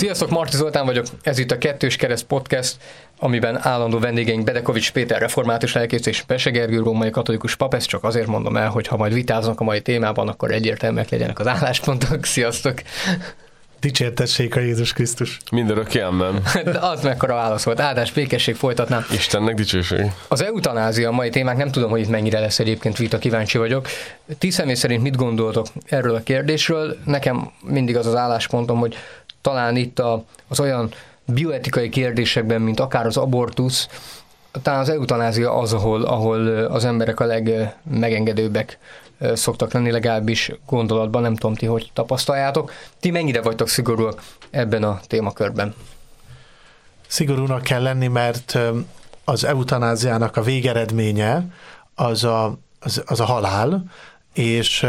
Sziasztok, Marti Zoltán vagyok, ez itt a Kettős Kereszt Podcast, amiben állandó vendégeink Bedekovics Péter református lelkész és Pese Gergő római katolikus pap, ezt csak azért mondom el, hogy ha majd vitáznak a mai témában, akkor egyértelműek legyenek az álláspontok. Sziasztok! Dicsértessék a Jézus Krisztus. Mindörökké amen. De az mekkora válasz volt. Áldás, békesség folytatnám. Istennek dicsőség. Az eutanázia a mai témák, nem tudom, hogy itt mennyire lesz egyébként vita, kíváncsi vagyok. Ti személy szerint mit gondoltok erről a kérdésről? Nekem mindig az az álláspontom, hogy talán itt a, az olyan bioetikai kérdésekben, mint akár az abortusz, talán az eutanázia az, ahol, ahol az emberek a legmegengedőbbek szoktak lenni, legalábbis gondolatban, nem tudom ti, hogy tapasztaljátok. Ti mennyire vagytok szigorúak ebben a témakörben? Szigorúnak kell lenni, mert az eutanáziának a végeredménye az a, az, az a halál, és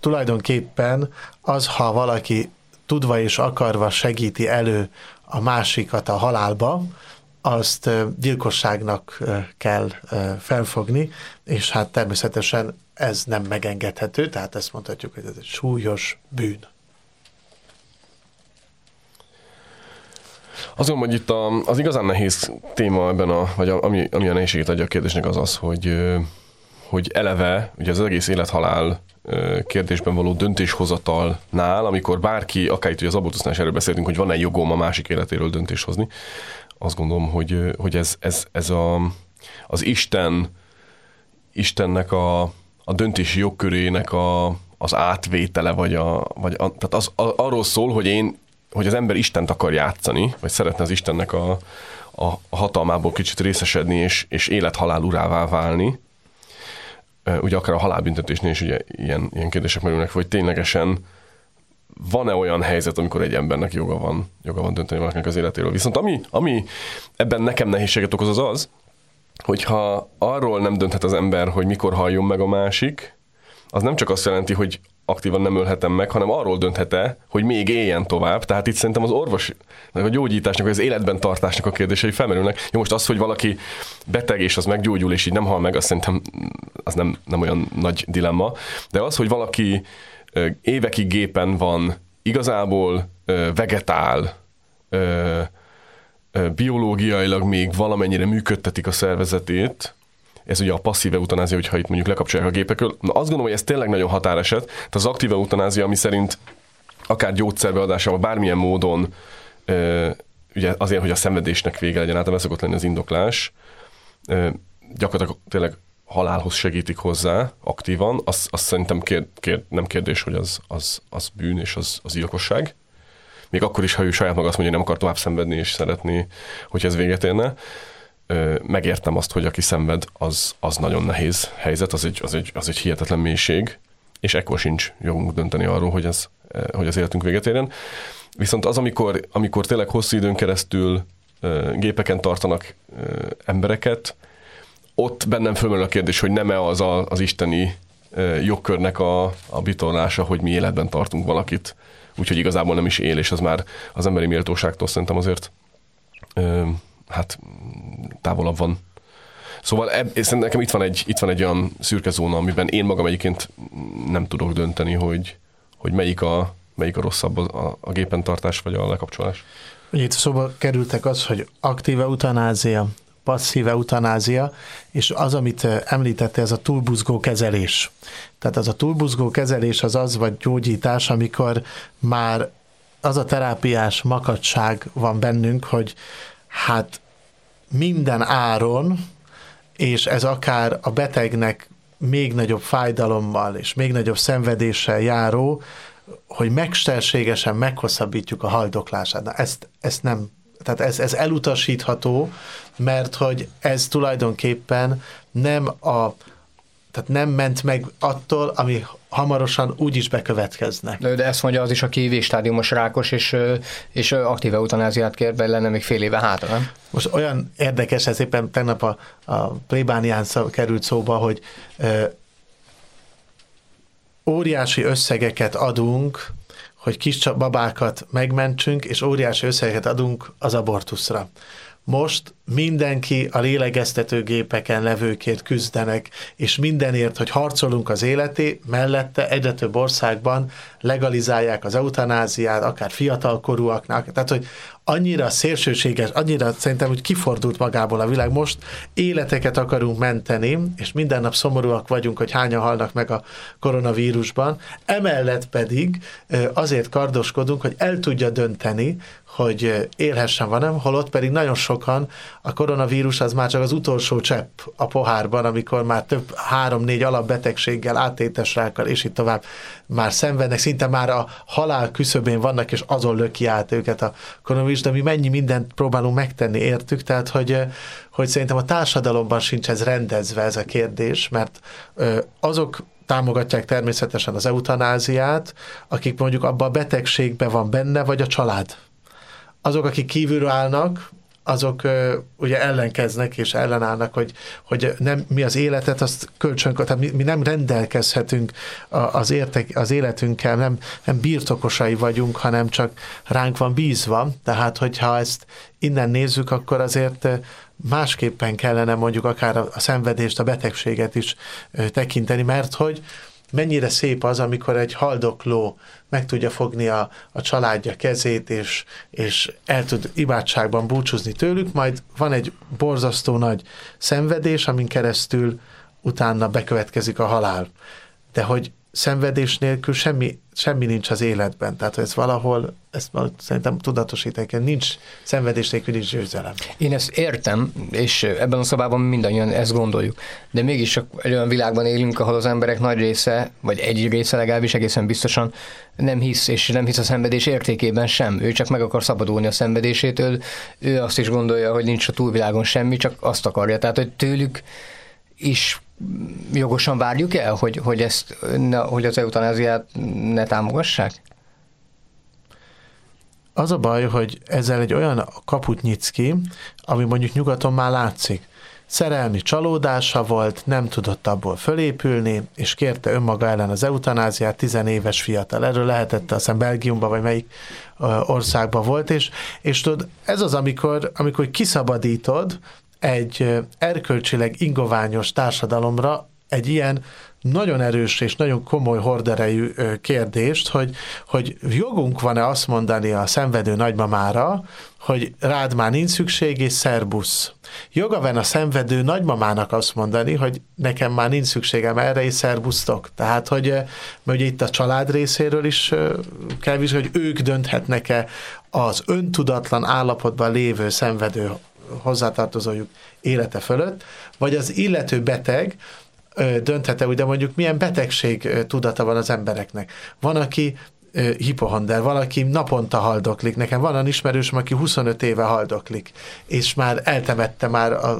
tulajdonképpen az, ha valaki tudva és akarva segíti elő a másikat a halálba, azt gyilkosságnak kell felfogni, és hát természetesen ez nem megengedhető, tehát ezt mondhatjuk, hogy ez egy súlyos bűn. Azon, hogy itt a, az igazán nehéz téma ebben a, vagy a, ami, ami a nehézséget adja a kérdésnek az az, hogy, hogy eleve ugye az egész élethalál kérdésben való döntéshozatalnál, amikor bárki, akár itt hogy az abortusznál erről beszéltünk, hogy van-e jogom a másik életéről döntést hozni, azt gondolom, hogy, hogy ez, ez, ez a, az Isten, Istennek a, a döntési jogkörének a, az átvétele, vagy, a, vagy a, tehát az, a, arról szól, hogy én, hogy az ember Istent akar játszani, vagy szeretne az Istennek a, a hatalmából kicsit részesedni, és, és élet-halál urává válni, ugye akár a halálbüntetésnél is ugye ilyen, ilyen kérdések merülnek, hogy ténylegesen van-e olyan helyzet, amikor egy embernek joga van, joga van dönteni valakinek az életéről. Viszont ami, ami ebben nekem nehézséget okoz az az, hogyha arról nem dönthet az ember, hogy mikor halljon meg a másik, az nem csak azt jelenti, hogy aktívan nem ölhetem meg, hanem arról dönthet-e, hogy még éljen tovább. Tehát itt szerintem az orvos, a gyógyításnak, az életben tartásnak a kérdései felmerülnek. Jó, most az, hogy valaki beteg és az meggyógyul, és így nem hal meg, azt szerintem az nem, nem olyan nagy dilemma. De az, hogy valaki évekig gépen van, igazából vegetál, biológiailag még valamennyire működtetik a szervezetét, ez ugye a passzív eutanázia, hogyha itt mondjuk lekapcsolják a gépekről. Na, azt gondolom, hogy ez tényleg nagyon határeset. Tehát az aktív eutanázia, ami szerint akár gyógyszerbeadásával bármilyen módon, ugye azért, hogy a szenvedésnek vége legyen, általában szokott lenni az indoklás, gyakorlatilag tényleg halálhoz segítik hozzá aktívan, az, az szerintem kér, kér, nem kérdés, hogy az, az, az bűn és az, az gyilkosság. Még akkor is, ha ő saját maga azt mondja, hogy nem akar tovább szenvedni és szeretni, hogy ez véget érne megértem azt, hogy aki szenved, az, az nagyon nehéz helyzet, az egy, az, egy, az egy hihetetlen mélység, és ekkor sincs jogunk dönteni arról, hogy, ez, hogy az életünk véget érjen. Viszont az, amikor, amikor tényleg hosszú időn keresztül gépeken tartanak embereket, ott bennem fölmerül a kérdés, hogy nem-e az a, az isteni jogkörnek a, a bitorlása, hogy mi életben tartunk valakit, úgyhogy igazából nem is él, és az már az emberi méltóságtól szerintem azért hát távolabb van. Szóval eb, nekem itt van, egy, itt van egy olyan szürke zóna, amiben én magam egyébként nem tudok dönteni, hogy, hogy melyik, a, melyik a rosszabb, a, a gépen tartás vagy a lekapcsolás. Ugye itt szóba kerültek az, hogy aktív eutanázia, passzív eutanázia, és az, amit említette, ez a túlbuzgó kezelés. Tehát az a túlbuzgó kezelés az az, vagy gyógyítás, amikor már az a terápiás makadság van bennünk, hogy hát minden áron, és ez akár a betegnek még nagyobb fájdalommal és még nagyobb szenvedéssel járó, hogy mesterségesen meghosszabbítjuk a haldoklását. Na, ezt, ezt nem, tehát ez, ez elutasítható, mert hogy ez tulajdonképpen nem a tehát nem ment meg attól, ami hamarosan úgy is bekövetkezne. De, de ezt mondja az is, aki végstádiumos rákos, és, és aktív eutanáziát kér, be lenne még fél éve hátra, nem? Most olyan érdekes, ez éppen tegnap a, a plébánián került szóba, hogy ö, óriási összegeket adunk, hogy kis babákat megmentsünk, és óriási összegeket adunk az abortuszra. Most mindenki a lélegeztetőgépeken levőkért küzdenek, és mindenért, hogy harcolunk az életé, mellette egyre több országban legalizálják az eutanáziát, akár fiatalkorúaknak, tehát hogy annyira szélsőséges, annyira szerintem, hogy kifordult magából a világ. Most életeket akarunk menteni, és minden nap szomorúak vagyunk, hogy hányan halnak meg a koronavírusban. Emellett pedig azért kardoskodunk, hogy el tudja dönteni, hogy élhessen van nem, holott pedig nagyon sokan a koronavírus az már csak az utolsó csepp a pohárban, amikor már több három-négy alapbetegséggel, áttétesrákkal és itt tovább már szenvednek, szinte már a halál küszöbén vannak, és azon löki át őket a koronavírus, de mi mennyi mindent próbálunk megtenni értük, tehát hogy, hogy szerintem a társadalomban sincs ez rendezve ez a kérdés, mert azok támogatják természetesen az eutanáziát, akik mondjuk abban a betegségben van benne, vagy a család. Azok, akik kívülről állnak, azok uh, ugye ellenkeznek és ellenállnak, hogy, hogy nem, mi az életet, azt kölcsön, tehát mi, mi nem rendelkezhetünk az, értek, az életünkkel, nem, nem birtokosai vagyunk, hanem csak ránk van bízva, tehát hogyha ezt innen nézzük, akkor azért másképpen kellene mondjuk akár a, a szenvedést, a betegséget is tekinteni, mert hogy mennyire szép az, amikor egy haldokló meg tudja fogni a, a családja kezét, és, és el tud imádságban búcsúzni tőlük, majd van egy borzasztó nagy szenvedés, amin keresztül utána bekövetkezik a halál. De hogy szenvedés nélkül semmi, semmi nincs az életben. Tehát ez valahol, ezt szerintem tudatosítani nincs szenvedés nélkül nincs győzelem. Én ezt értem, és ebben a szobában mindannyian ezt gondoljuk. De mégis egy olyan világban élünk, ahol az emberek nagy része, vagy egy része legalábbis egészen biztosan nem hisz, és nem hisz a szenvedés értékében sem. Ő csak meg akar szabadulni a szenvedésétől. Ő azt is gondolja, hogy nincs a túlvilágon semmi, csak azt akarja. Tehát, hogy tőlük is jogosan várjuk el, hogy, hogy, ezt, ne, hogy az eutanáziát ne támogassák? Az a baj, hogy ezzel egy olyan kaput nyitsz ki, ami mondjuk nyugaton már látszik. Szerelmi csalódása volt, nem tudott abból fölépülni, és kérte önmaga ellen az eutanáziát, tizenéves fiatal. Erről lehetett, azt hiszem Belgiumban, vagy melyik országban volt, és, és tudod, ez az, amikor, amikor kiszabadítod egy erkölcsileg ingoványos társadalomra egy ilyen nagyon erős és nagyon komoly horderejű kérdést, hogy, hogy jogunk van-e azt mondani a szenvedő nagymamára, hogy rád már nincs szükség, és szerbusz. Joga van a szenvedő nagymamának azt mondani, hogy nekem már nincs szükségem erre, és szerbusztok. Tehát, hogy ugye itt a család részéről is kell vizsgálni, hogy ők dönthetnek-e az öntudatlan állapotban lévő szenvedő hozzátartozójuk élete fölött, vagy az illető beteg dönthet-e, de mondjuk milyen betegség tudata van az embereknek. Van, aki hipohonder, valaki naponta haldoklik. Nekem van olyan ismerősöm, aki 25 éve haldoklik, és már eltemette már a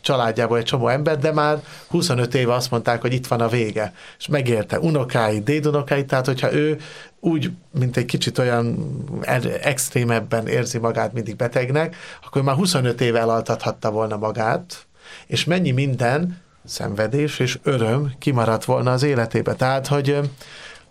családjából egy csomó ember, de már 25 éve azt mondták, hogy itt van a vége. És megérte unokái, dédunokái, tehát hogyha ő úgy, mint egy kicsit olyan extrémebben érzi magát mindig betegnek, akkor már 25 éve elaltathatta volna magát, és mennyi minden szenvedés és öröm kimaradt volna az életébe. Tehát, hogy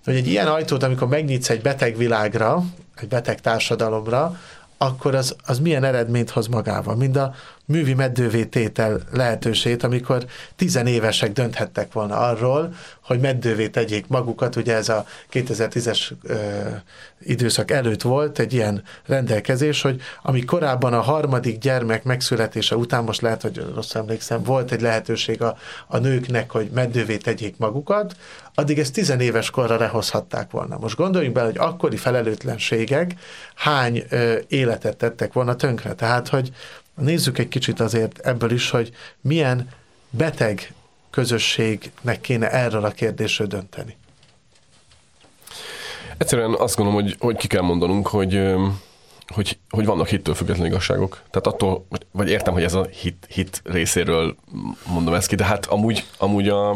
hogy egy ilyen ajtót, amikor megnyitsz egy beteg világra, egy beteg társadalomra, akkor az, az milyen eredményt hoz magával. Mind a művi meddővé tétel lehetősét, amikor tizenévesek dönthettek volna arról, hogy meddővé tegyék magukat, ugye ez a 2010-es ö, időszak előtt volt egy ilyen rendelkezés, hogy ami korábban a harmadik gyermek megszületése után, most lehet, hogy rossz emlékszem, volt egy lehetőség a, a nőknek, hogy meddővé tegyék magukat, addig ezt tizenéves korra rehozhatták volna. Most gondoljunk bele, hogy akkori felelőtlenségek hány ö, életet tettek volna tönkre. Tehát, hogy nézzük egy kicsit azért ebből is, hogy milyen beteg közösségnek kéne erről a kérdésről dönteni. Egyszerűen azt gondolom, hogy, hogy ki kell mondanunk, hogy, hogy, hogy vannak hittől független igazságok. Tehát attól, vagy értem, hogy ez a hit, hit részéről mondom ezt ki, de hát amúgy, amúgy a,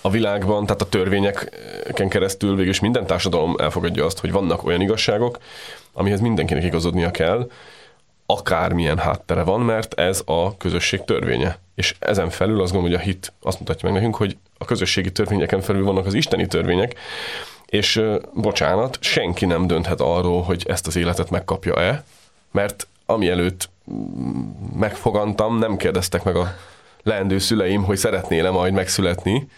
a világban, tehát a törvényeken keresztül végül is minden társadalom elfogadja azt, hogy vannak olyan igazságok, amihez mindenkinek igazodnia kell, akármilyen háttere van, mert ez a közösség törvénye. És ezen felül azt gondolom, hogy a hit azt mutatja meg nekünk, hogy a közösségi törvényeken felül vannak az isteni törvények, és bocsánat, senki nem dönthet arról, hogy ezt az életet megkapja-e, mert ami előtt megfogantam, nem kérdeztek meg a leendő szüleim, hogy szeretnél-e majd megszületni,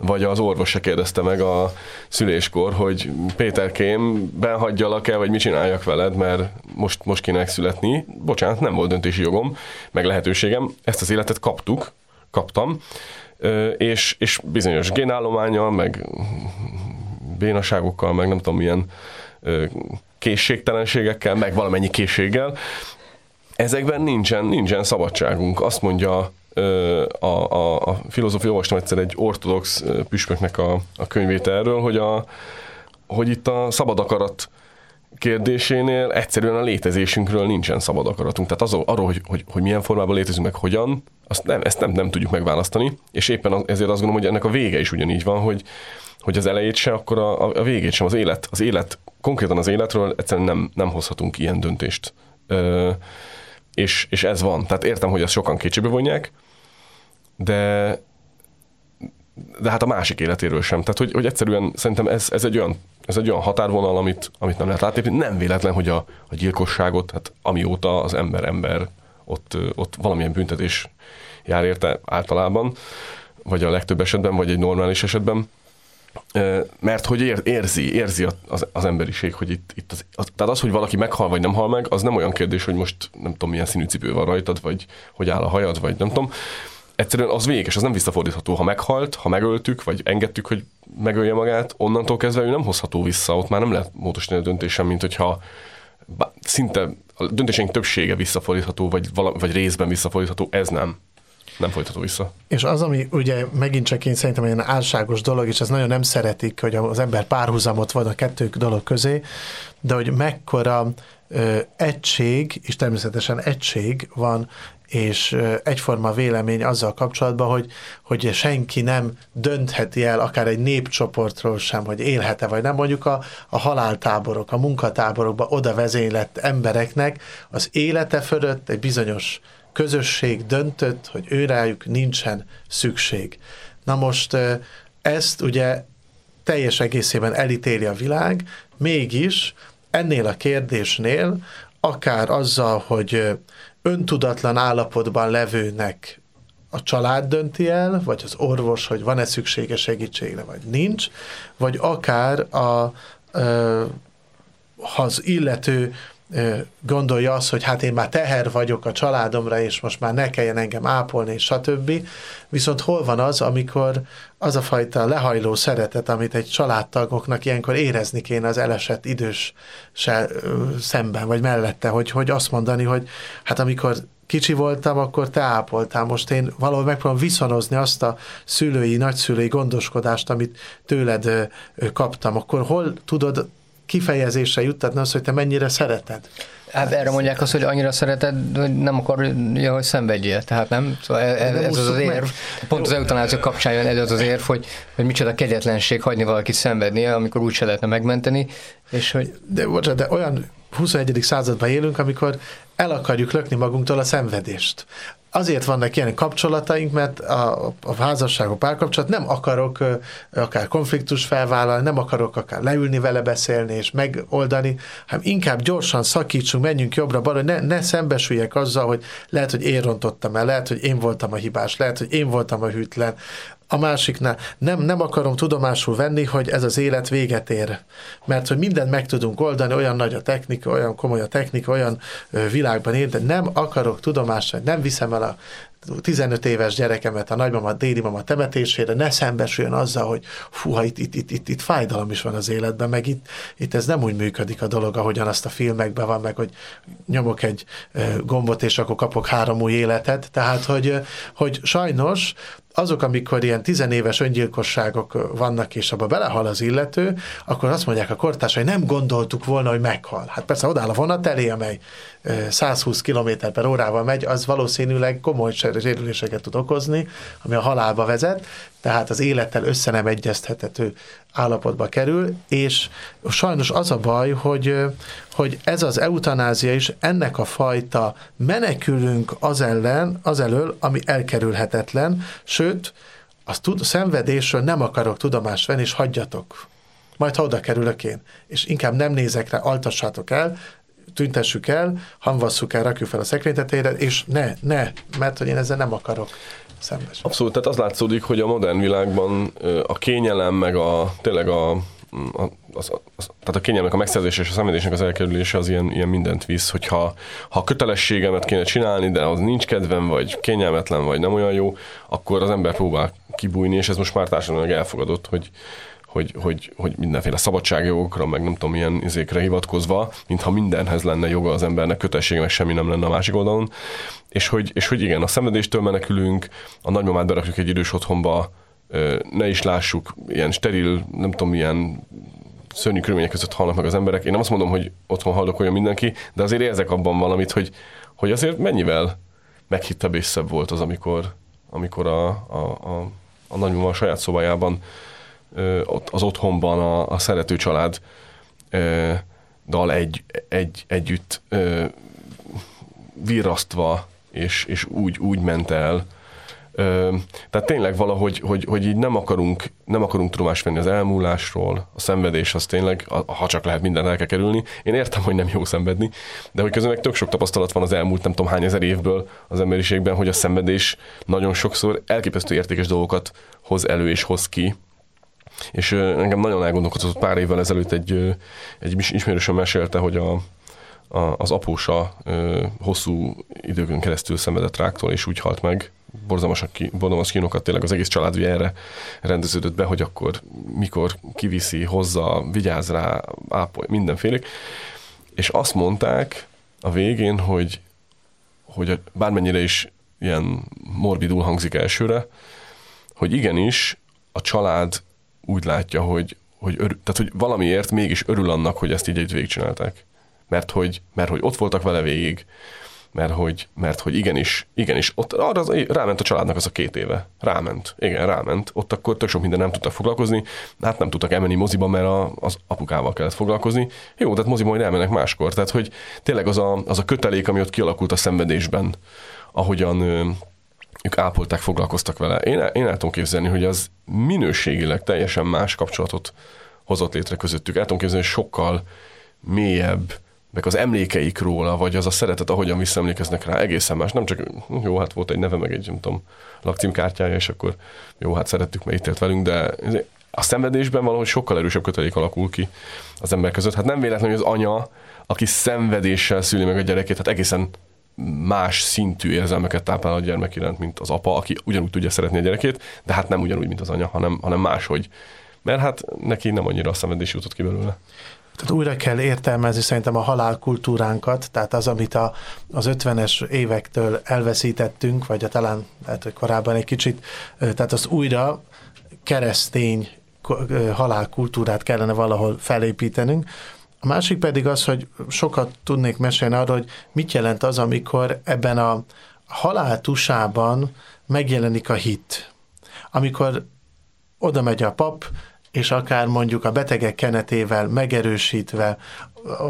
vagy az orvos se kérdezte meg a szüléskor, hogy Péterkém, benhagyjalak-e, vagy mit csináljak veled, mert most, most kéne megszületni. Bocsánat, nem volt döntési jogom, meg lehetőségem. Ezt az életet kaptuk, kaptam, és, és bizonyos génállományal, meg bénaságokkal, meg nem tudom milyen készségtelenségekkel, meg valamennyi készséggel, ezekben nincsen, nincsen szabadságunk. Azt mondja a, a, a filozófia, olvastam egyszer egy ortodox püspöknek a, a könyvét erről, hogy, a, hogy itt a szabad akarat kérdésénél egyszerűen a létezésünkről nincsen szabad akaratunk. Tehát az, arról, hogy, hogy, hogy milyen formában létezünk, meg hogyan, azt nem, ezt nem, nem tudjuk megválasztani, és éppen ezért azt gondolom, hogy ennek a vége is ugyanígy van, hogy, hogy az elejét se, akkor a, a végét sem, az élet, az élet, konkrétan az életről egyszerűen nem, nem hozhatunk ilyen döntést. Ö, és, és ez van. Tehát értem, hogy ezt sokan kétségbe vonják, de de hát a másik életéről sem. Tehát, hogy, hogy egyszerűen szerintem ez, ez, egy olyan, ez egy olyan határvonal, amit, amit nem lehet átlépni. Nem véletlen, hogy a, a gyilkosságot, hát amióta az ember ember, ott, ott valamilyen büntetés jár érte általában, vagy a legtöbb esetben, vagy egy normális esetben, mert hogy ér, érzi, érzi az, az emberiség, hogy itt, itt az, az, tehát az, hogy valaki meghal vagy nem hal meg, az nem olyan kérdés, hogy most nem tudom milyen színű cipő van rajtad, vagy hogy áll a hajad, vagy nem tudom. Egyszerűen az véges, az nem visszafordítható. Ha meghalt, ha megöltük, vagy engedtük, hogy megölje magát, onnantól kezdve ő nem hozható vissza, ott már nem lehet módosítani a döntésem, mint hogyha szinte a döntéseink többsége visszafordítható, vagy, vala, vagy részben visszafordítható, ez nem nem folytató vissza. És az, ami ugye megint csak én szerintem egy álságos dolog, és ez nagyon nem szeretik, hogy az ember párhuzamot van a kettő dolog közé, de hogy mekkora ö, egység, és természetesen egység van és egyforma vélemény azzal kapcsolatban, hogy, hogy senki nem döntheti el akár egy népcsoportról sem, hogy élhet-e vagy nem. Mondjuk a, a haláltáborok, a munkatáborokba oda vezénylett embereknek az élete fölött egy bizonyos közösség döntött, hogy őrájuk nincsen szükség. Na most ezt ugye teljes egészében elítéli a világ, mégis ennél a kérdésnél, akár azzal, hogy öntudatlan állapotban levőnek a család dönti el, vagy az orvos, hogy van-e szüksége segítségre, vagy nincs, vagy akár a, ha az illető gondolja azt, hogy hát én már teher vagyok a családomra, és most már ne kelljen engem ápolni, és stb. Viszont hol van az, amikor az a fajta lehajló szeretet, amit egy családtagoknak ilyenkor érezni kéne az elesett idős szemben, vagy mellette, hogy, hogy azt mondani, hogy hát amikor kicsi voltam, akkor te ápoltál. Most én valahol megpróbálom viszonozni azt a szülői, nagyszülői gondoskodást, amit tőled kaptam. Akkor hol tudod kifejezésre juttatni azt, hogy te mennyire szereted. Hát erre mondják azt, hogy annyira szereted, hogy nem akarja, hogy szenvedjél. Tehát nem? Szóval ez, ez az az érv. Pont az eutanázia kapcsán jön ez az az érv, hogy, hogy micsoda kegyetlenség hagyni valakit szenvedni, amikor úgy se lehetne megmenteni. És hogy... De, bocsánat, de olyan 21. században élünk, amikor el akarjuk lökni magunktól a szenvedést azért vannak ilyen kapcsolataink, mert a, a házasság, a párkapcsolat nem akarok akár konfliktus felvállalni, nem akarok akár leülni vele beszélni és megoldani, hanem inkább gyorsan szakítsunk, menjünk jobbra-balra, ne, ne szembesüljek azzal, hogy lehet, hogy én rontottam el, lehet, hogy én voltam a hibás, lehet, hogy én voltam a hűtlen, a másiknál nem, nem akarom tudomásul venni, hogy ez az élet véget ér. Mert hogy mindent meg tudunk oldani, olyan nagy a technika, olyan komoly a technika, olyan világban él, de nem akarok tudomásul, nem viszem el a 15 éves gyerekemet a nagymama, déli mama temetésére, ne szembesüljön azzal, hogy fúha, itt, itt, itt, itt, itt fájdalom is van az életben, meg itt, itt ez nem úgy működik a dolog, ahogyan azt a filmekben van, meg hogy nyomok egy gombot, és akkor kapok három új életet. Tehát, hogy, hogy sajnos azok, amikor ilyen tizenéves öngyilkosságok vannak, és abba belehal az illető, akkor azt mondják a kortársai, nem gondoltuk volna, hogy meghal. Hát persze odáll a vonat elé, amely 120 km per órával megy, az valószínűleg komoly sérüléseket tud okozni, ami a halálba vezet, tehát az élettel össze nem egyeztethető állapotba kerül, és sajnos az a baj, hogy, hogy ez az eutanázia is ennek a fajta menekülünk az ellen, az elől, ami elkerülhetetlen, sőt, az tud, szenvedésről nem akarok tudomást venni, és hagyjatok. Majd ha oda kerülök én, és inkább nem nézek rá, altassátok el, tüntessük el, hamvasszuk el, rakjuk fel a szekrénytetére, és ne, ne, mert hogy én ezzel nem akarok szembesülni. Abszolút, tehát az látszódik, hogy a modern világban a kényelem, meg a tényleg a, a, az, az, tehát a kényelmek a megszerzése és a szenvedésnek az elkerülése az ilyen, ilyen mindent visz, hogyha ha kötelességemet kéne csinálni, de az nincs kedvem, vagy kényelmetlen, vagy nem olyan jó, akkor az ember próbál kibújni, és ez most már társadalmilag elfogadott, hogy, hogy, hogy, hogy mindenféle szabadságjogokra, meg nem tudom milyen izékre hivatkozva, mintha mindenhez lenne joga az embernek, kötelessége, meg semmi nem lenne a másik oldalon. És hogy, és hogy igen, a szenvedéstől menekülünk, a nagymamát berakjuk egy idős otthonba, ne is lássuk, ilyen steril, nem tudom, milyen szörnyű körülmények között halnak meg az emberek. Én nem azt mondom, hogy otthon haldokoljon mindenki, de azért érzek abban valamit, hogy, hogy azért mennyivel meghittebb és szebb volt az, amikor, amikor a, a, a, a nagymama saját szobájában az otthonban a, a szerető család dal egy, egy, együtt virrasztva, és, és úgy, úgy ment el. Tehát tényleg valahogy, hogy, hogy így nem akarunk, nem akarunk tudomást venni az elmúlásról, a szenvedés az tényleg, ha csak lehet minden el kell kerülni. Én értem, hogy nem jó szenvedni, de hogy közben meg tök sok tapasztalat van az elmúlt nem tudom hány ezer évből az emberiségben, hogy a szenvedés nagyon sokszor elképesztő értékes dolgokat hoz elő és hoz ki, és engem nagyon elgondolkodott pár évvel ezelőtt egy, egy ismerősöm mesélte, hogy a, a, az apósa ö, hosszú időkön keresztül szenvedett ráktól, és úgy halt meg, borzalmas, borzalmas kínokat, tényleg az egész család erre rendeződött be, hogy akkor mikor kiviszi, hozza, vigyáz rá, ápolj, mindenfélék. És azt mondták a végén, hogy, hogy bármennyire is ilyen morbidul hangzik elsőre, hogy igenis a család úgy látja, hogy, hogy, örül, tehát, hogy valamiért mégis örül annak, hogy ezt így egy végigcsinálták. Mert hogy, mert hogy ott voltak vele végig, mert hogy, mert hogy igenis, igenis, ott arra az, ráment a családnak az a két éve. Ráment, igen, ráment. Ott akkor tök sok minden nem tudtak foglalkozni, hát nem tudtak elmenni moziba, mert a, az apukával kellett foglalkozni. Jó, tehát moziba majd elmennek máskor. Tehát, hogy tényleg az a, az a kötelék, ami ott kialakult a szenvedésben, ahogyan ők ápolták, foglalkoztak vele. Én, én el tudom képzelni, hogy az minőségileg teljesen más kapcsolatot hozott létre közöttük. El tudom képzelni, hogy sokkal mélyebb, meg az emlékeik róla, vagy az a szeretet, ahogyan visszaemlékeznek rá, egészen más. Nem csak, jó, hát volt egy neve, meg egy, nem tudom, lakcímkártyája, és akkor jó, hát szerettük, mert itt élt velünk, de a szenvedésben valahogy sokkal erősebb kötelék alakul ki az ember között. Hát nem véletlenül, hogy az anya, aki szenvedéssel szüli meg a gyerekét, hát egészen más szintű érzelmeket táplál a gyermek iránt, mint az apa, aki ugyanúgy tudja szeretni a gyerekét, de hát nem ugyanúgy, mint az anya, hanem, hanem máshogy. Mert hát neki nem annyira a szenvedés jutott ki belőle. Tehát újra kell értelmezni szerintem a halálkultúránkat, tehát az, amit a, az 50-es évektől elveszítettünk, vagy a talán lehet, hogy korábban egy kicsit, tehát az újra keresztény halálkultúrát kellene valahol felépítenünk, a másik pedig az, hogy sokat tudnék mesélni arról, hogy mit jelent az, amikor ebben a halál tusában megjelenik a hit. Amikor oda megy a pap, és akár mondjuk a betegek kenetével megerősítve,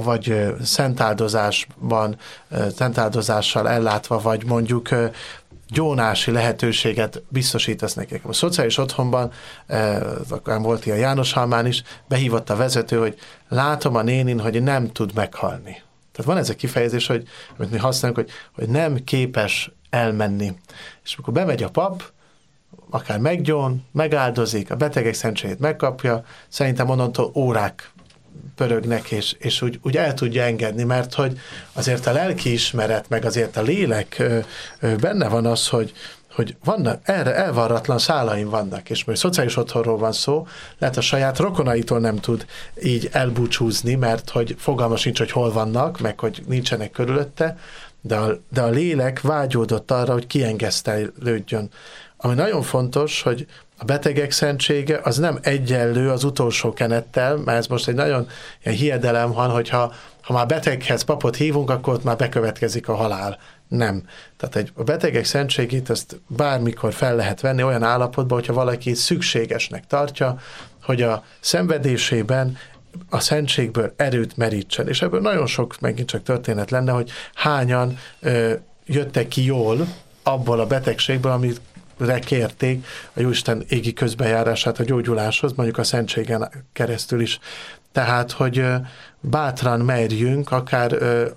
vagy szentáldozásban, szentáldozással ellátva, vagy mondjuk gyónási lehetőséget biztosítasz nekik. A szociális otthonban, eh, akkor volt ilyen János Halmán is, behívott a vezető, hogy látom a nénin, hogy nem tud meghalni. Tehát van ez a kifejezés, hogy, amit mi használunk, hogy, hogy nem képes elmenni. És amikor bemegy a pap, akár meggyón, megáldozik, a betegek szentségét megkapja, szerintem onnantól órák pörögnek, és, és úgy, úgy el tudja engedni, mert hogy azért a lelkiismeret, meg azért a lélek benne van az, hogy, hogy vannak, erre elvarratlan szálaim vannak, és most szociális otthonról van szó, lehet a saját rokonaitól nem tud így elbúcsúzni, mert hogy fogalma sincs, hogy hol vannak, meg hogy nincsenek körülötte, de a, de a lélek vágyódott arra, hogy kiengesztelődjön. Ami nagyon fontos, hogy a betegek szentsége az nem egyenlő az utolsó kenettel, mert ez most egy nagyon ilyen hiedelem van, hogyha ha már beteghez papot hívunk, akkor ott már bekövetkezik a halál. Nem. Tehát egy, a betegek szentségét ezt bármikor fel lehet venni olyan állapotban, hogyha valaki szükségesnek tartja, hogy a szenvedésében a szentségből erőt merítsen. És ebből nagyon sok megint csak történet lenne, hogy hányan ö, jöttek ki jól abból a betegségből, amit kérték a Jóisten égi közbejárását a gyógyuláshoz, mondjuk a szentségen keresztül is. Tehát, hogy bátran merjünk akár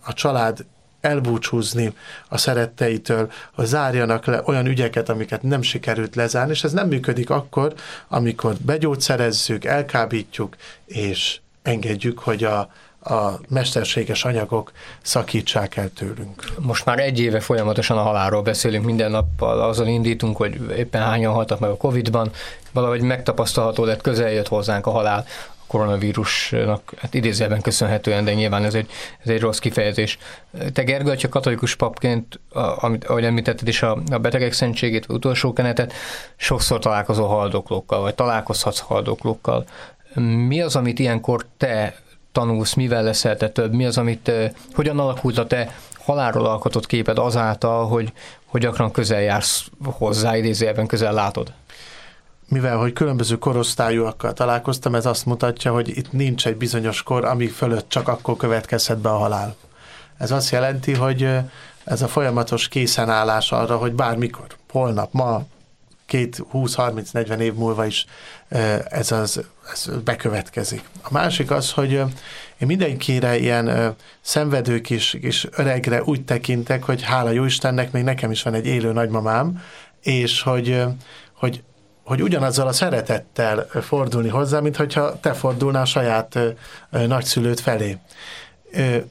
a család elbúcsúzni a szeretteitől, hogy zárjanak le olyan ügyeket, amiket nem sikerült lezárni, és ez nem működik akkor, amikor begyógyszerezzük, elkábítjuk, és engedjük, hogy a, a mesterséges anyagok szakítsák el tőlünk. Most már egy éve folyamatosan a halálról beszélünk, minden nappal azzal indítunk, hogy éppen hányan haltak meg a Covid-ban, valahogy megtapasztalható lett, közel jött hozzánk a halál koronavírusnak hát idézőben köszönhetően, de nyilván ez egy, ez egy rossz kifejezés. Te Gergő, ha katolikus papként, amit, ahogy említetted is a, a betegek szentségét, utolsó kenetet, sokszor találkozol haldoklókkal, vagy találkozhatsz haldoklókkal. Mi az, amit ilyenkor te tanulsz, mivel leszel te több, mi az, amit, hogyan alakult a te halálról alkotott képed azáltal, hogy, hogy gyakran közel jársz hozzá, idézőjelben közel látod? mivel hogy különböző korosztályúakkal találkoztam, ez azt mutatja, hogy itt nincs egy bizonyos kor, ami fölött csak akkor következhet be a halál. Ez azt jelenti, hogy ez a folyamatos készenállás arra, hogy bármikor, holnap, ma, két, 20-30-40 év múlva is ez, az, ez bekövetkezik. A másik az, hogy én mindenkire ilyen szenvedő kis, kis öregre úgy tekintek, hogy hála jó Istennek, még nekem is van egy élő nagymamám, és hogy, hogy hogy ugyanazzal a szeretettel fordulni hozzá, mint hogyha te fordulnál a saját nagyszülőt felé.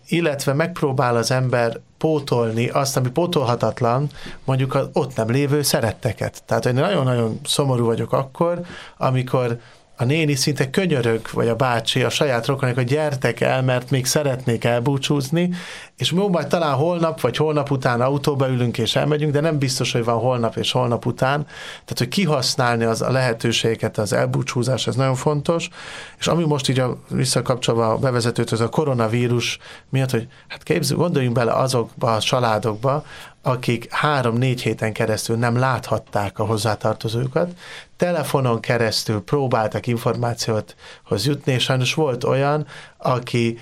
Illetve megpróbál az ember pótolni azt, ami pótolhatatlan, mondjuk az ott nem lévő szeretteket. Tehát én nagyon-nagyon szomorú vagyok akkor, amikor a néni szinte könyörög, vagy a bácsi, a saját rokonik, hogy gyertek el, mert még szeretnék elbúcsúzni, és mi majd talán holnap, vagy holnap után autóba ülünk és elmegyünk, de nem biztos, hogy van holnap és holnap után. Tehát, hogy kihasználni az a lehetőséget, az elbúcsúzás, ez nagyon fontos. És ami most így a, visszakapcsolva a bevezetőt, az a koronavírus miatt, hogy hát képzeld, gondoljunk bele azokba a családokba, akik három-négy héten keresztül nem láthatták a hozzátartozókat, telefonon keresztül próbáltak információt hoz jutni, és sajnos volt olyan, aki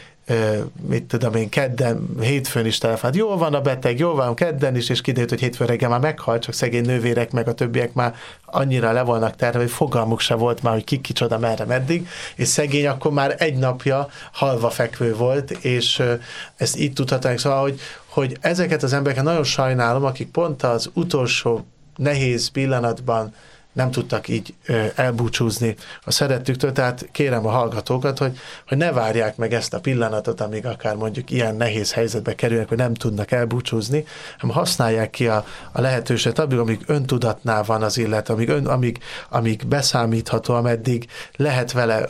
mit tudom én, kedden, hétfőn is telefonált, jól van a beteg, jól van kedden is, és kiderült, hogy hétfőn reggel már meghalt, csak szegény nővérek meg a többiek már annyira le volnak terve, hogy fogalmuk se volt már, hogy ki kicsoda merre meddig, és szegény akkor már egy napja halva fekvő volt, és ezt így tudhatnánk, szóval, hogy, hogy ezeket az embereket nagyon sajnálom, akik pont az utolsó nehéz pillanatban nem tudtak így elbúcsúzni a szerettüktől, tehát kérem a hallgatókat, hogy, hogy ne várják meg ezt a pillanatot, amíg akár mondjuk ilyen nehéz helyzetbe kerülnek, hogy nem tudnak elbúcsúzni, hanem használják ki a, a lehetőséget, amíg, amíg öntudatnál van az illet, amíg, ön, amíg, amíg beszámítható, ameddig lehet vele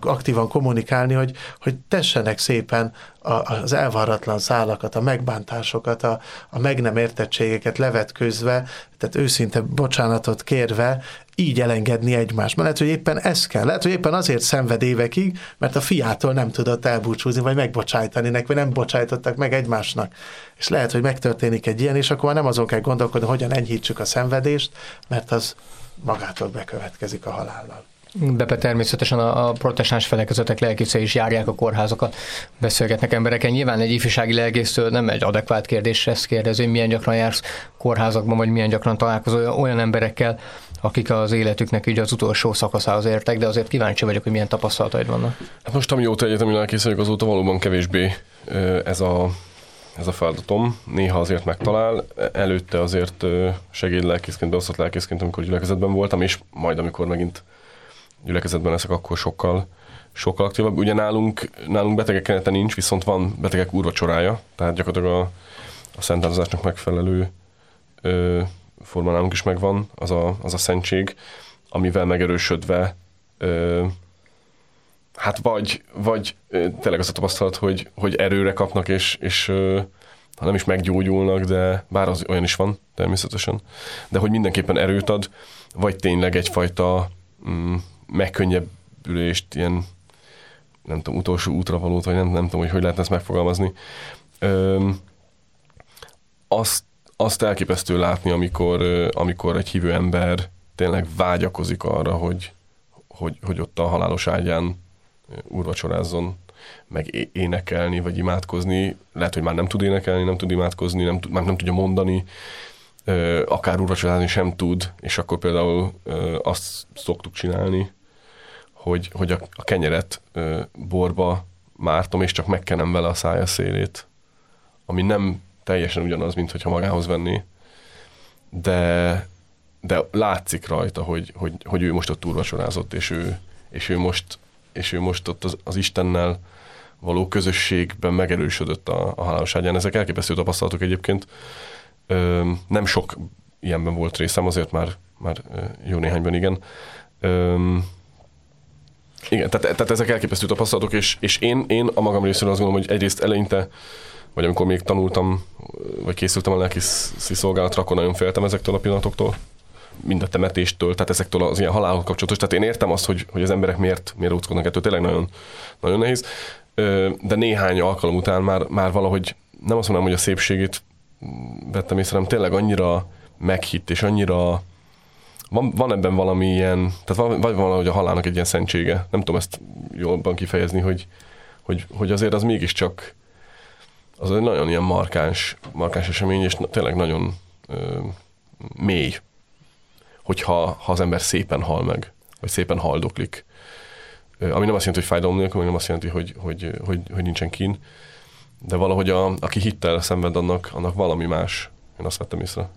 aktívan kommunikálni, hogy, hogy tessenek szépen az elvarratlan szálakat, a megbántásokat, a, a meg nem értettségeket levetközve, tehát őszinte bocsánatot kérve, így elengedni egymást. Mert lehet, hogy éppen ez kell. Lehet, hogy éppen azért szenved évekig, mert a fiától nem tudott elbúcsúzni, vagy megbocsájtani neki, vagy nem bocsájtottak meg egymásnak. És lehet, hogy megtörténik egy ilyen, és akkor nem azon kell gondolkodni, hogyan enyhítsük a szenvedést, mert az magától bekövetkezik a halállal. Bepe természetesen a, a protestáns felekezetek lelkészei is járják a kórházakat, beszélgetnek embereken. Nyilván egy ifjúsági lelkésztől nem egy adekvát kérdés ezt kérdező, hogy milyen gyakran jársz kórházakban, vagy milyen gyakran találkozol olyan emberekkel, akik az életüknek így az utolsó szakaszához értek, de azért kíváncsi vagyok, hogy milyen tapasztalataid vannak. Hát most amióta egyetemi lelkész vagyok, azóta valóban kevésbé ez a ez a feladatom. Néha azért megtalál, előtte azért segédlelkészként, beosztott lelkészként, amikor gyülekezetben voltam, és majd amikor megint gyülekezetben leszek, akkor sokkal, sokkal aktívabb. Ugye nálunk, nálunk betegek kenete nincs, viszont van betegek úrvacsorája, tehát gyakorlatilag a, a szentázásnak megfelelő ö, forma nálunk is megvan, az a, az a szentség, amivel megerősödve ö, hát vagy, vagy tényleg az a tapasztalat, hogy, hogy erőre kapnak, és, és ha nem is meggyógyulnak, de bár az olyan is van természetesen, de hogy mindenképpen erőt ad, vagy tényleg egyfajta mm, megkönnyebbülést, ilyen nem tudom, utolsó útra valót, vagy nem, nem tudom, hogy hogy lehetne ezt megfogalmazni. Ö, azt, azt elképesztő látni, amikor, amikor egy hívő ember tényleg vágyakozik arra, hogy, hogy, hogy ott a halálos ágyán úrvacsorázzon, meg énekelni, vagy imádkozni. Lehet, hogy már nem tud énekelni, nem tud imádkozni, nem, már nem tudja mondani, akár úrvacsorázni sem tud, és akkor például azt szoktuk csinálni, hogy, hogy a, a kenyeret ö, borba mártom, és csak megkenem vele a szája szélét, ami nem teljesen ugyanaz, mint hogyha magához venni, de, de látszik rajta, hogy, hogy, hogy ő most ott túlvacsorázott, és ő, és ő most, és ő most ott az, az Istennel való közösségben megerősödött a, a haláloságán. Ezek elképesztő tapasztalatok egyébként. Ö, nem sok ilyenben volt részem, azért már, már jó néhányban igen. Ö, igen, tehát, tehát ezek elképesztő tapasztalatok, és, és én, én a magam részéről azt gondolom, hogy egyrészt eleinte, vagy amikor még tanultam, vagy készültem a lelki szolgálatra, akkor nagyon féltem ezektől a pillanatoktól, mind a temetéstől, tehát ezektől az ilyen halálhoz kapcsolatos. Tehát én értem azt, hogy, hogy az emberek miért, miért óckodnak ettől, tényleg nagyon, nagyon nehéz. De néhány alkalom után már, már valahogy nem azt mondom, hogy a szépségét vettem észre, hanem tényleg annyira meghitt, és annyira van, van ebben valami ilyen, tehát van, vagy valahogy a halálnak egy ilyen szentsége. Nem tudom ezt jobban kifejezni, hogy, hogy, hogy azért az mégiscsak az egy nagyon ilyen markáns, markáns esemény, és tényleg nagyon ö, mély, hogyha ha az ember szépen hal meg, vagy szépen haldoklik. Ami nem azt jelenti, hogy fájdalom nélkül, nem azt jelenti, hogy, hogy, hogy, hogy nincsen kín, de valahogy a, aki hittel szenved, annak, annak valami más. Én azt vettem észre.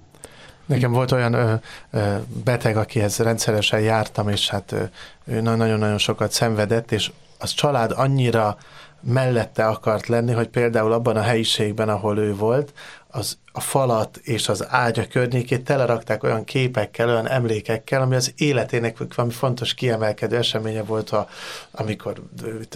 Nekem volt olyan ö, ö, beteg, akihez rendszeresen jártam, és hát ő nagyon-nagyon sokat szenvedett, és az család annyira mellette akart lenni, hogy például abban a helyiségben, ahol ő volt, az a falat és az ágya környékét telerakták olyan képekkel, olyan emlékekkel, ami az életének valami fontos kiemelkedő eseménye volt, ha, amikor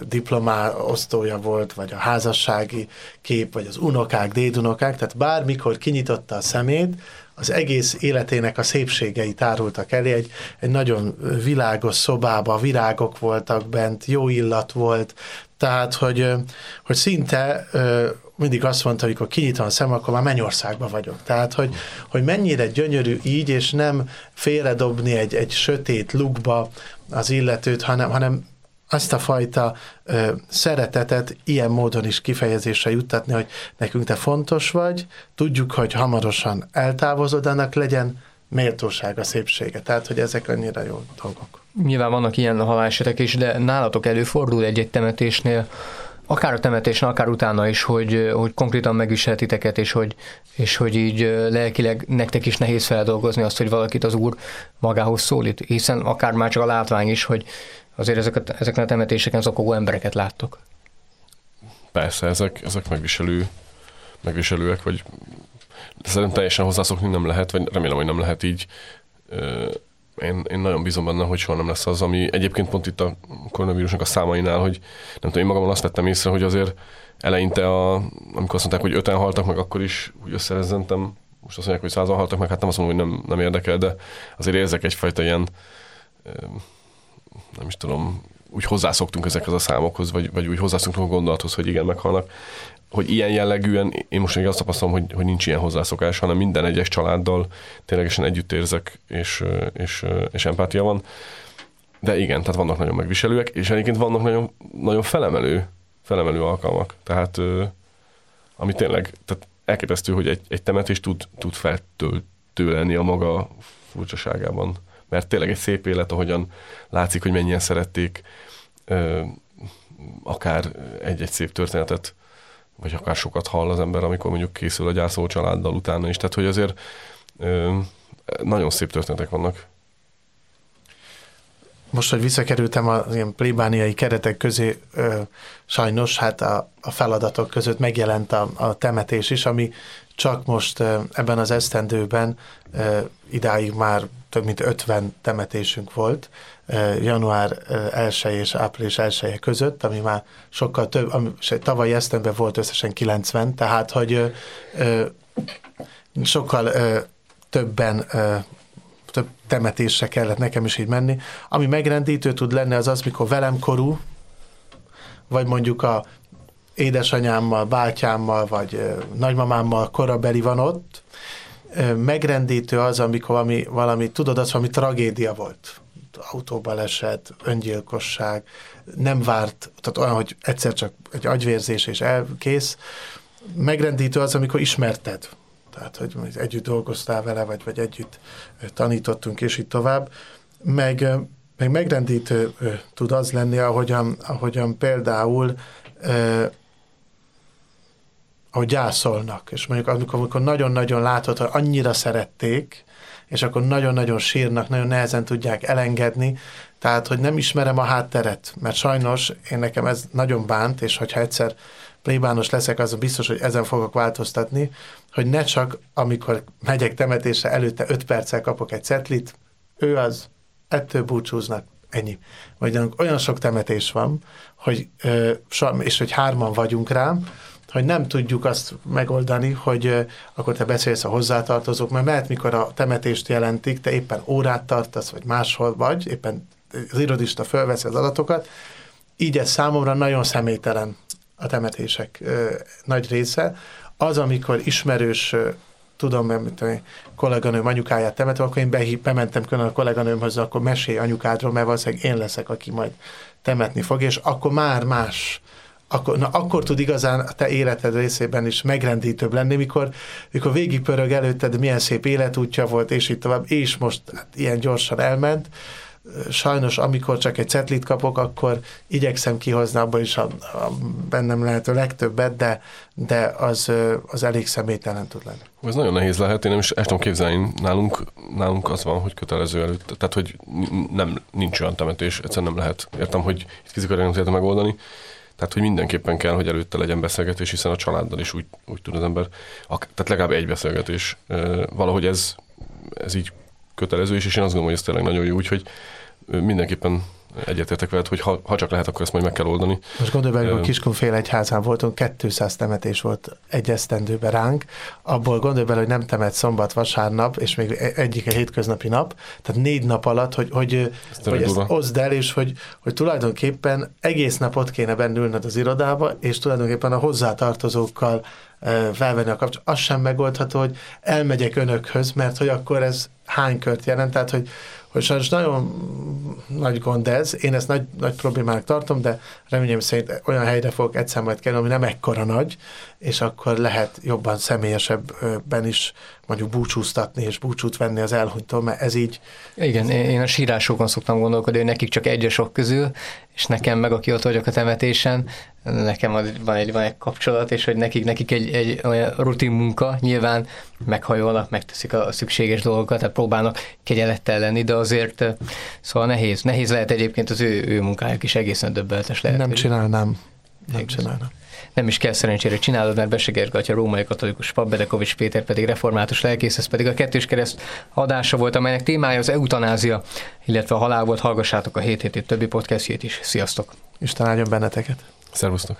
diplomá osztója volt, vagy a házassági kép, vagy az unokák, dédunokák, tehát bármikor kinyitotta a szemét, az egész életének a szépségei tárultak elé, egy, egy nagyon világos szobába, virágok voltak bent, jó illat volt, tehát, hogy, hogy szinte mindig azt mondta, hogy amikor kinyitom a szem, akkor már mennyországban vagyok. Tehát, hogy, hogy mennyire gyönyörű így, és nem félredobni egy, egy sötét lukba az illetőt, hanem, hanem azt a fajta ö, szeretetet ilyen módon is kifejezésre juttatni, hogy nekünk te fontos vagy, tudjuk, hogy hamarosan eltávozod, annak legyen méltósága, szépsége. Tehát, hogy ezek annyira jó dolgok. Nyilván vannak ilyen halálesetek is, de nálatok előfordul egy-egy temetésnél, akár a temetésnél, akár utána is, hogy, hogy konkrétan megviselt és hogy, és hogy így lelkileg nektek is nehéz feldolgozni azt, hogy valakit az Úr magához szólít, hiszen akár már csak a látvány is, hogy azért ezeket, ezeken a temetéseken zokogó embereket láttok. Persze, ezek, ezek megviselő, megviselőek, vagy szerintem teljesen hozzászokni nem lehet, vagy remélem, hogy nem lehet így. Én, én nagyon bízom benne, hogy soha nem lesz az, ami egyébként pont itt a koronavírusnak a számainál, hogy nem tudom, én magamon azt vettem észre, hogy azért eleinte, a, amikor azt mondták, hogy öten haltak meg, akkor is úgy összerezzentem, most azt mondják, hogy százan haltak meg, hát nem azt mondom, hogy nem, nem érdekel, de azért érzek egyfajta ilyen nem is tudom, úgy hozzászoktunk ezekhez a számokhoz, vagy, vagy úgy hozzászoktunk a gondolathoz, hogy igen, meghalnak. Hogy ilyen jellegűen, én most még azt tapasztalom, hogy, hogy nincs ilyen hozzászokás, hanem minden egyes családdal ténylegesen együtt érzek, és, és, és empátia van. De igen, tehát vannak nagyon megviselőek, és egyébként vannak nagyon, nagyon felemelő, felemelő alkalmak. Tehát ami tényleg, tehát elképesztő, hogy egy, egy temetés tud, tud feltöltő a maga furcsaságában mert tényleg egy szép élet, ahogyan látszik, hogy mennyien szerették akár egy-egy szép történetet, vagy akár sokat hall az ember, amikor mondjuk készül a gyászoló családdal utána is. Tehát, hogy azért nagyon szép történetek vannak. Most, hogy visszakerültem az ilyen plébániai keretek közé, ö, sajnos hát a, a feladatok között megjelent a, a temetés is, ami csak most ö, ebben az esztendőben ö, idáig már több mint 50 temetésünk volt január 1 és április 1 között, ami már sokkal több, ami, tavalyi esztemben volt összesen 90, tehát hogy sokkal többen több temetésre kellett nekem is így menni. Ami megrendítő tud lenni, az az, mikor velem korú, vagy mondjuk a édesanyámmal, bátyámmal, vagy nagymamámmal korabeli van ott, megrendítő az, amikor valami, valami tudod, az valami tragédia volt. Autóbaleset, öngyilkosság, nem várt, tehát olyan, hogy egyszer csak egy agyvérzés és elkész. Megrendítő az, amikor ismerted. Tehát, hogy együtt dolgoztál vele, vagy, vagy együtt tanítottunk, és így tovább. Meg, meg megrendítő tud az lenni, ahogyan, ahogyan például ahogy gyászolnak, és mondjuk amikor nagyon-nagyon látod, hogy annyira szerették, és akkor nagyon-nagyon sírnak, nagyon nehezen tudják elengedni, tehát, hogy nem ismerem a hátteret, mert sajnos én nekem ez nagyon bánt, és hogyha egyszer plébános leszek, az biztos, hogy ezen fogok változtatni, hogy ne csak amikor megyek temetésre, előtte öt perccel kapok egy cetlit, ő az, ettől búcsúznak, ennyi. Vagy olyan sok temetés van, hogy, és hogy hárman vagyunk rám, hogy nem tudjuk azt megoldani, hogy akkor te beszélsz a hozzátartozók, mert mert mikor a temetést jelentik, te éppen órát tartasz, vagy máshol vagy, éppen az irodista fölveszi az adatokat, így ez számomra nagyon személytelen a temetések nagy része. Az, amikor ismerős tudom, mert a kolléganőm anyukáját temetem, akkor én behív, bementem külön a kolléganőmhöz, akkor mesélj anyukádról, mert valószínűleg én leszek, aki majd temetni fog, és akkor már más akkor, na, akkor tud igazán a te életed részében is megrendítőbb lenni, mikor, mikor végigpörög előtted, milyen szép életútja volt, és így tovább, és most hát, ilyen gyorsan elment, sajnos amikor csak egy cetlit kapok, akkor igyekszem kihozni abból is a, a bennem lehető legtöbbet, de, de az, az elég személytelen tud lenni. Ez nagyon nehéz lehet, én nem is el tudom képzelni, nálunk, nálunk az van, hogy kötelező előtt, tehát hogy nem, nincs olyan temetés, egyszerűen nem lehet. Értem, hogy itt fizikailag nem tudja megoldani, tehát, hogy mindenképpen kell, hogy előtte legyen beszélgetés, hiszen a családdal is úgy, úgy tud az ember, tehát legalább egy beszélgetés. Valahogy ez, ez így kötelező is, és én azt gondolom, hogy ez tényleg nagyon jó, úgyhogy mindenképpen egyetértek veled, hogy ha, ha csak lehet, akkor ezt majd meg kell oldani. Most gondolj bele, hogy Kiskunfél egyházán voltunk, 200 temetés volt egy esztendőben ránk, abból gondolj bele, hogy nem temet szombat, vasárnap, és még e- egyik a hétköznapi nap, tehát négy nap alatt, hogy, hogy, ezt, hogy ezt oszd el, és hogy, hogy tulajdonképpen egész nap ott kéne bennülned az irodába, és tulajdonképpen a hozzátartozókkal felvenni a kapcsolatot. Az sem megoldható, hogy elmegyek önökhöz, mert hogy akkor ez hány kört jelent, tehát hogy, hogy sajnos nagyon nagy gond ez, én ezt nagy, nagy problémának tartom, de reményem szerint olyan helyre fogok egyszer majd kerülni, ami nem ekkora nagy, és akkor lehet jobban személyesebben is mondjuk búcsúztatni és búcsút venni az elhunytól, mert ez így... Igen, én a sírásokon szoktam gondolkodni, hogy nekik csak egy sok közül, és nekem meg, aki ott vagyok a temetésen, nekem van egy, van egy kapcsolat, és hogy nekik, nekik egy, egy olyan rutin munka, nyilván meghajolnak, megteszik a szükséges dolgokat, tehát próbálnak kegyelettel lenni, de azért szóval nehéz. Nehéz lehet egyébként az ő, ő munkájuk is egészen döbbeltes lehet. Nem csinálnám. Nem csinálnám nem is kell szerencsére csinálod, mert Beseger a római katolikus pap, Bedekovics Péter pedig református lelkész, ez pedig a kettős kereszt adása volt, amelynek témája az eutanázia, illetve a halál volt. Hallgassátok a hét hétét többi podcastjét is. Sziasztok! Isten áldjon benneteket! Szervusztok!